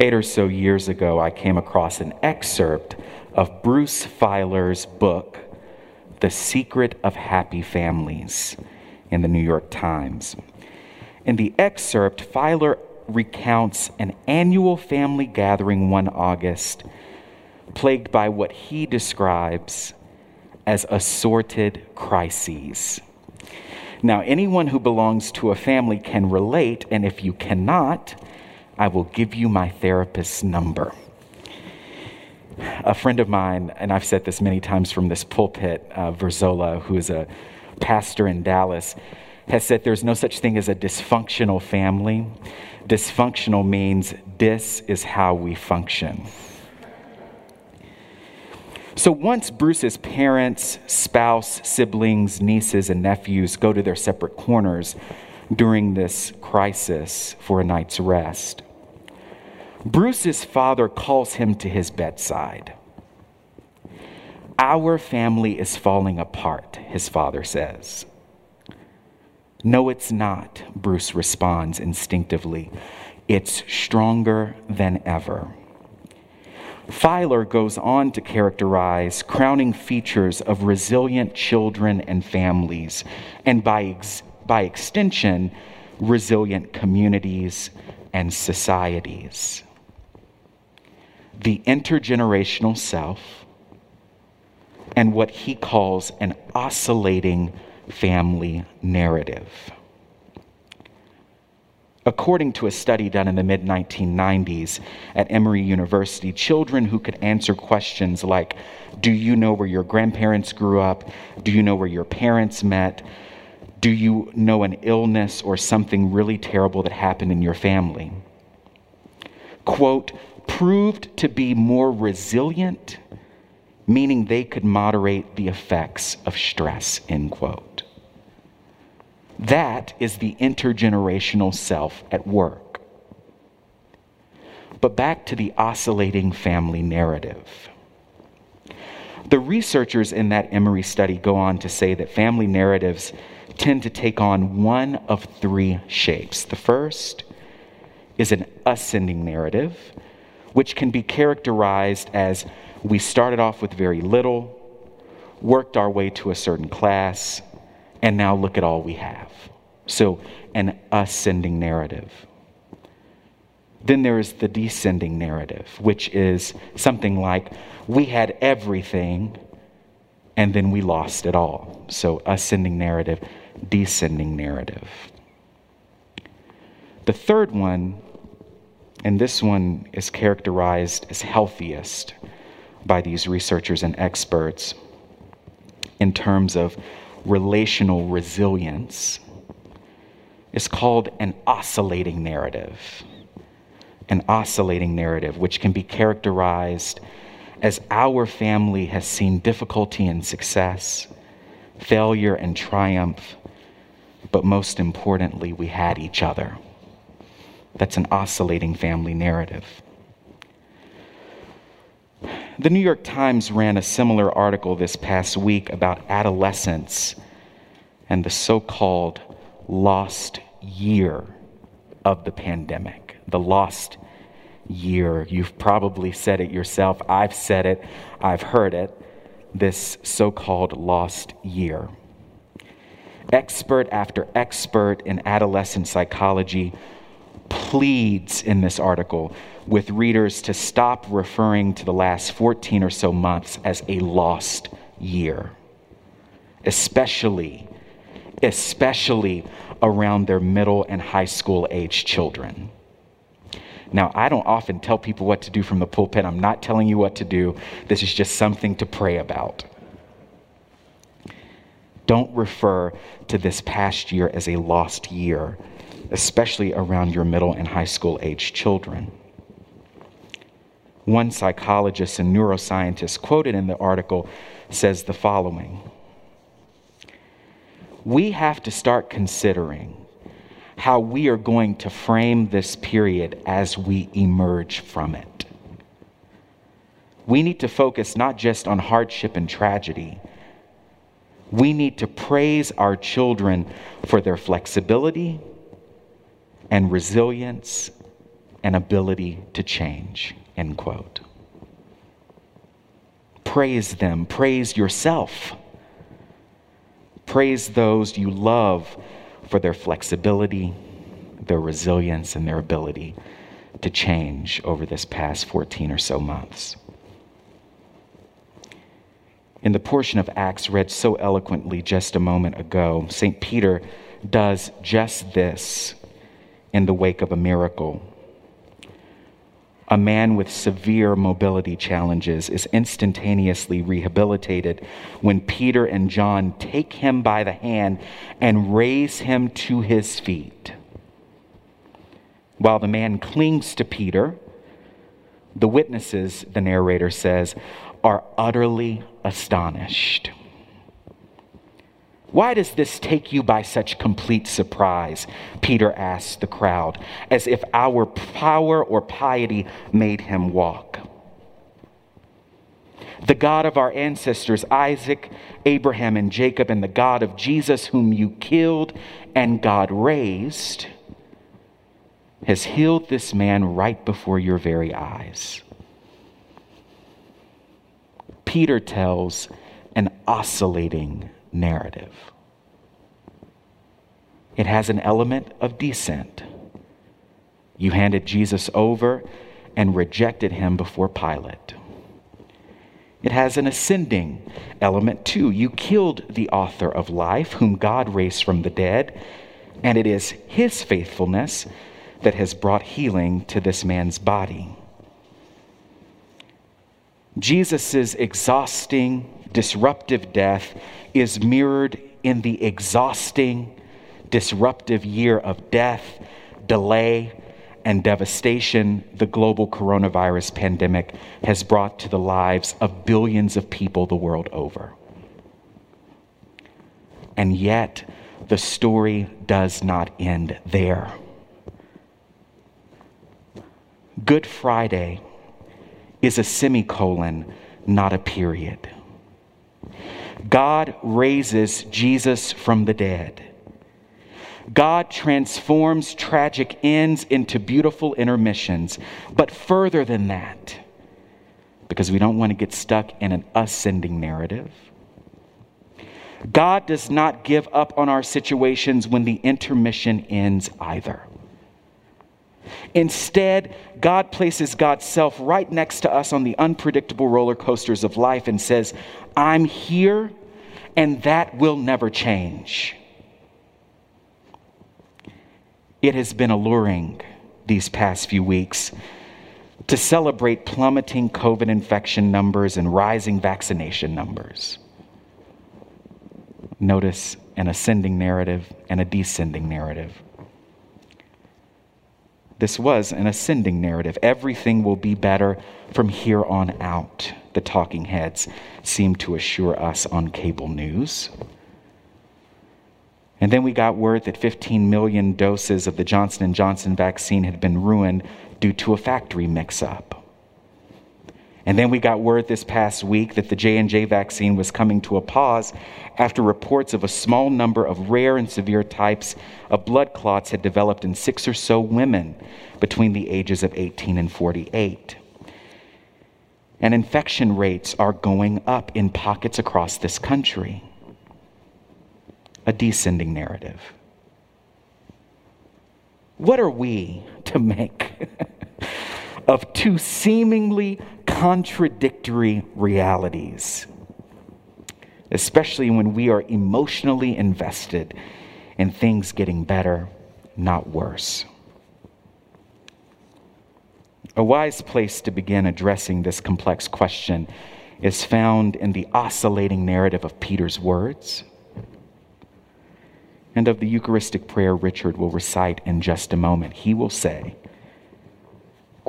Eight or so years ago, I came across an excerpt of Bruce Feiler's book, The Secret of Happy Families, in the New York Times. In the excerpt, Feiler recounts an annual family gathering one August, plagued by what he describes as assorted crises. Now, anyone who belongs to a family can relate, and if you cannot, I will give you my therapist's number. A friend of mine, and I've said this many times from this pulpit, uh, Verzola, who is a pastor in Dallas, has said there's no such thing as a dysfunctional family. Dysfunctional means this is how we function. So once Bruce's parents, spouse, siblings, nieces, and nephews go to their separate corners during this crisis for a night's rest, Bruce's father calls him to his bedside. Our family is falling apart, his father says. No, it's not, Bruce responds instinctively. It's stronger than ever. Feiler goes on to characterize crowning features of resilient children and families, and by, ex- by extension, resilient communities and societies. The intergenerational self, and what he calls an oscillating family narrative. According to a study done in the mid 1990s at Emory University, children who could answer questions like Do you know where your grandparents grew up? Do you know where your parents met? Do you know an illness or something really terrible that happened in your family? Quote, proved to be more resilient, meaning they could moderate the effects of stress, end quote. That is the intergenerational self at work. But back to the oscillating family narrative. The researchers in that Emory study go on to say that family narratives tend to take on one of three shapes. The first is an ascending narrative, which can be characterized as we started off with very little, worked our way to a certain class, and now look at all we have. So, an ascending narrative. Then there is the descending narrative, which is something like we had everything and then we lost it all. So, ascending narrative, descending narrative. The third one, and this one is characterized as healthiest by these researchers and experts in terms of relational resilience is called an oscillating narrative. An oscillating narrative, which can be characterized as our family has seen difficulty and success, failure and triumph, but most importantly, we had each other. That's an oscillating family narrative. The New York Times ran a similar article this past week about adolescence and the so called lost year of the pandemic. The lost year. You've probably said it yourself. I've said it, I've heard it. This so called lost year. Expert after expert in adolescent psychology pleads in this article with readers to stop referring to the last 14 or so months as a lost year, especially, especially around their middle and high school age children. Now, I don't often tell people what to do from the pulpit. I'm not telling you what to do. This is just something to pray about. Don't refer to this past year as a lost year especially around your middle and high school age children. One psychologist and neuroscientist quoted in the article says the following We have to start considering how we are going to frame this period as we emerge from it. We need to focus not just on hardship and tragedy. We need to praise our children for their flexibility, and resilience and ability to change. End quote. Praise them, praise yourself. Praise those you love for their flexibility, their resilience, and their ability to change over this past 14 or so months. In the portion of Acts read so eloquently just a moment ago, St. Peter does just this in the wake of a miracle. A man with severe mobility challenges is instantaneously rehabilitated when Peter and John take him by the hand and raise him to his feet. While the man clings to Peter, the witnesses, the narrator says, are utterly astonished. Why does this take you by such complete surprise? Peter asked the crowd, as if our power or piety made him walk. The God of our ancestors, Isaac, Abraham, and Jacob, and the God of Jesus, whom you killed and God raised, has healed this man right before your very eyes. Peter tells an oscillating narrative. It has an element of descent. You handed Jesus over and rejected him before Pilate. It has an ascending element too. You killed the author of life, whom God raised from the dead, and it is his faithfulness that has brought healing to this man's body. Jesus' exhausting, disruptive death is mirrored in the exhausting, disruptive year of death, delay, and devastation the global coronavirus pandemic has brought to the lives of billions of people the world over. And yet, the story does not end there. Good Friday is a semicolon, not a period. God raises Jesus from the dead. God transforms tragic ends into beautiful intermissions. But further than that, because we don't want to get stuck in an ascending narrative, God does not give up on our situations when the intermission ends either. Instead, God places God's self right next to us on the unpredictable roller coasters of life and says, I'm here, and that will never change. It has been alluring these past few weeks to celebrate plummeting COVID infection numbers and rising vaccination numbers. Notice an ascending narrative and a descending narrative. This was an ascending narrative. Everything will be better from here on out, the talking heads seemed to assure us on cable news. And then we got word that 15 million doses of the Johnson & Johnson vaccine had been ruined due to a factory mix-up. And then we got word this past week that the J&J vaccine was coming to a pause after reports of a small number of rare and severe types of blood clots had developed in six or so women between the ages of 18 and 48. And infection rates are going up in pockets across this country. A descending narrative. What are we to make of two seemingly contradictory realities, especially when we are emotionally invested in things getting better, not worse. A wise place to begin addressing this complex question is found in the oscillating narrative of Peter's words and of the Eucharistic prayer Richard will recite in just a moment. He will say,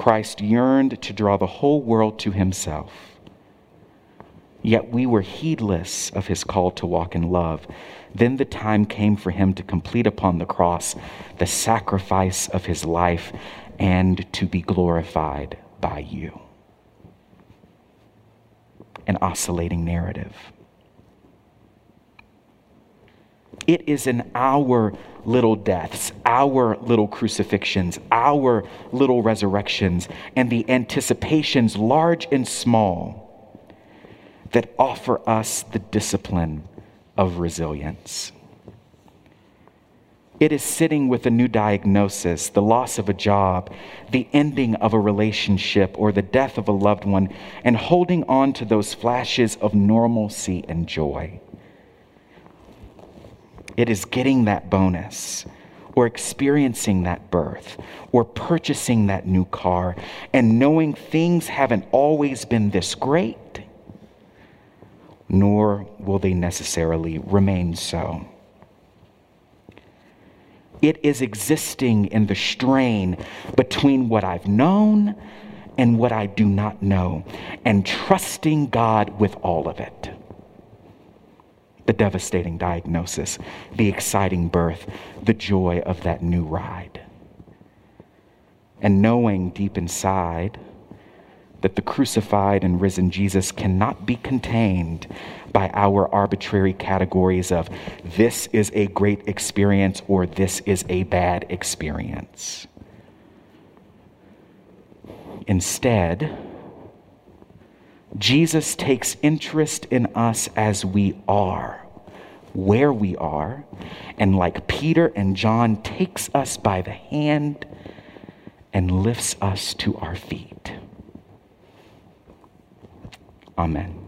Christ yearned to draw the whole world to himself. Yet we were heedless of his call to walk in love. Then the time came for him to complete upon the cross the sacrifice of his life and to be glorified by you. An oscillating narrative. It is in our little deaths, our little crucifixions, our little resurrections, and the anticipations, large and small, that offer us the discipline of resilience. It is sitting with a new diagnosis, the loss of a job, the ending of a relationship, or the death of a loved one, and holding on to those flashes of normalcy and joy. It is getting that bonus, or experiencing that birth, or purchasing that new car, and knowing things haven't always been this great, nor will they necessarily remain so. It is existing in the strain between what I've known and what I do not know, and trusting God with all of it. The devastating diagnosis, the exciting birth, the joy of that new ride. And knowing deep inside that the crucified and risen Jesus cannot be contained by our arbitrary categories of this is a great experience or this is a bad experience. Instead, Jesus takes interest in us as we are, where we are, and like Peter and John, takes us by the hand and lifts us to our feet. Amen.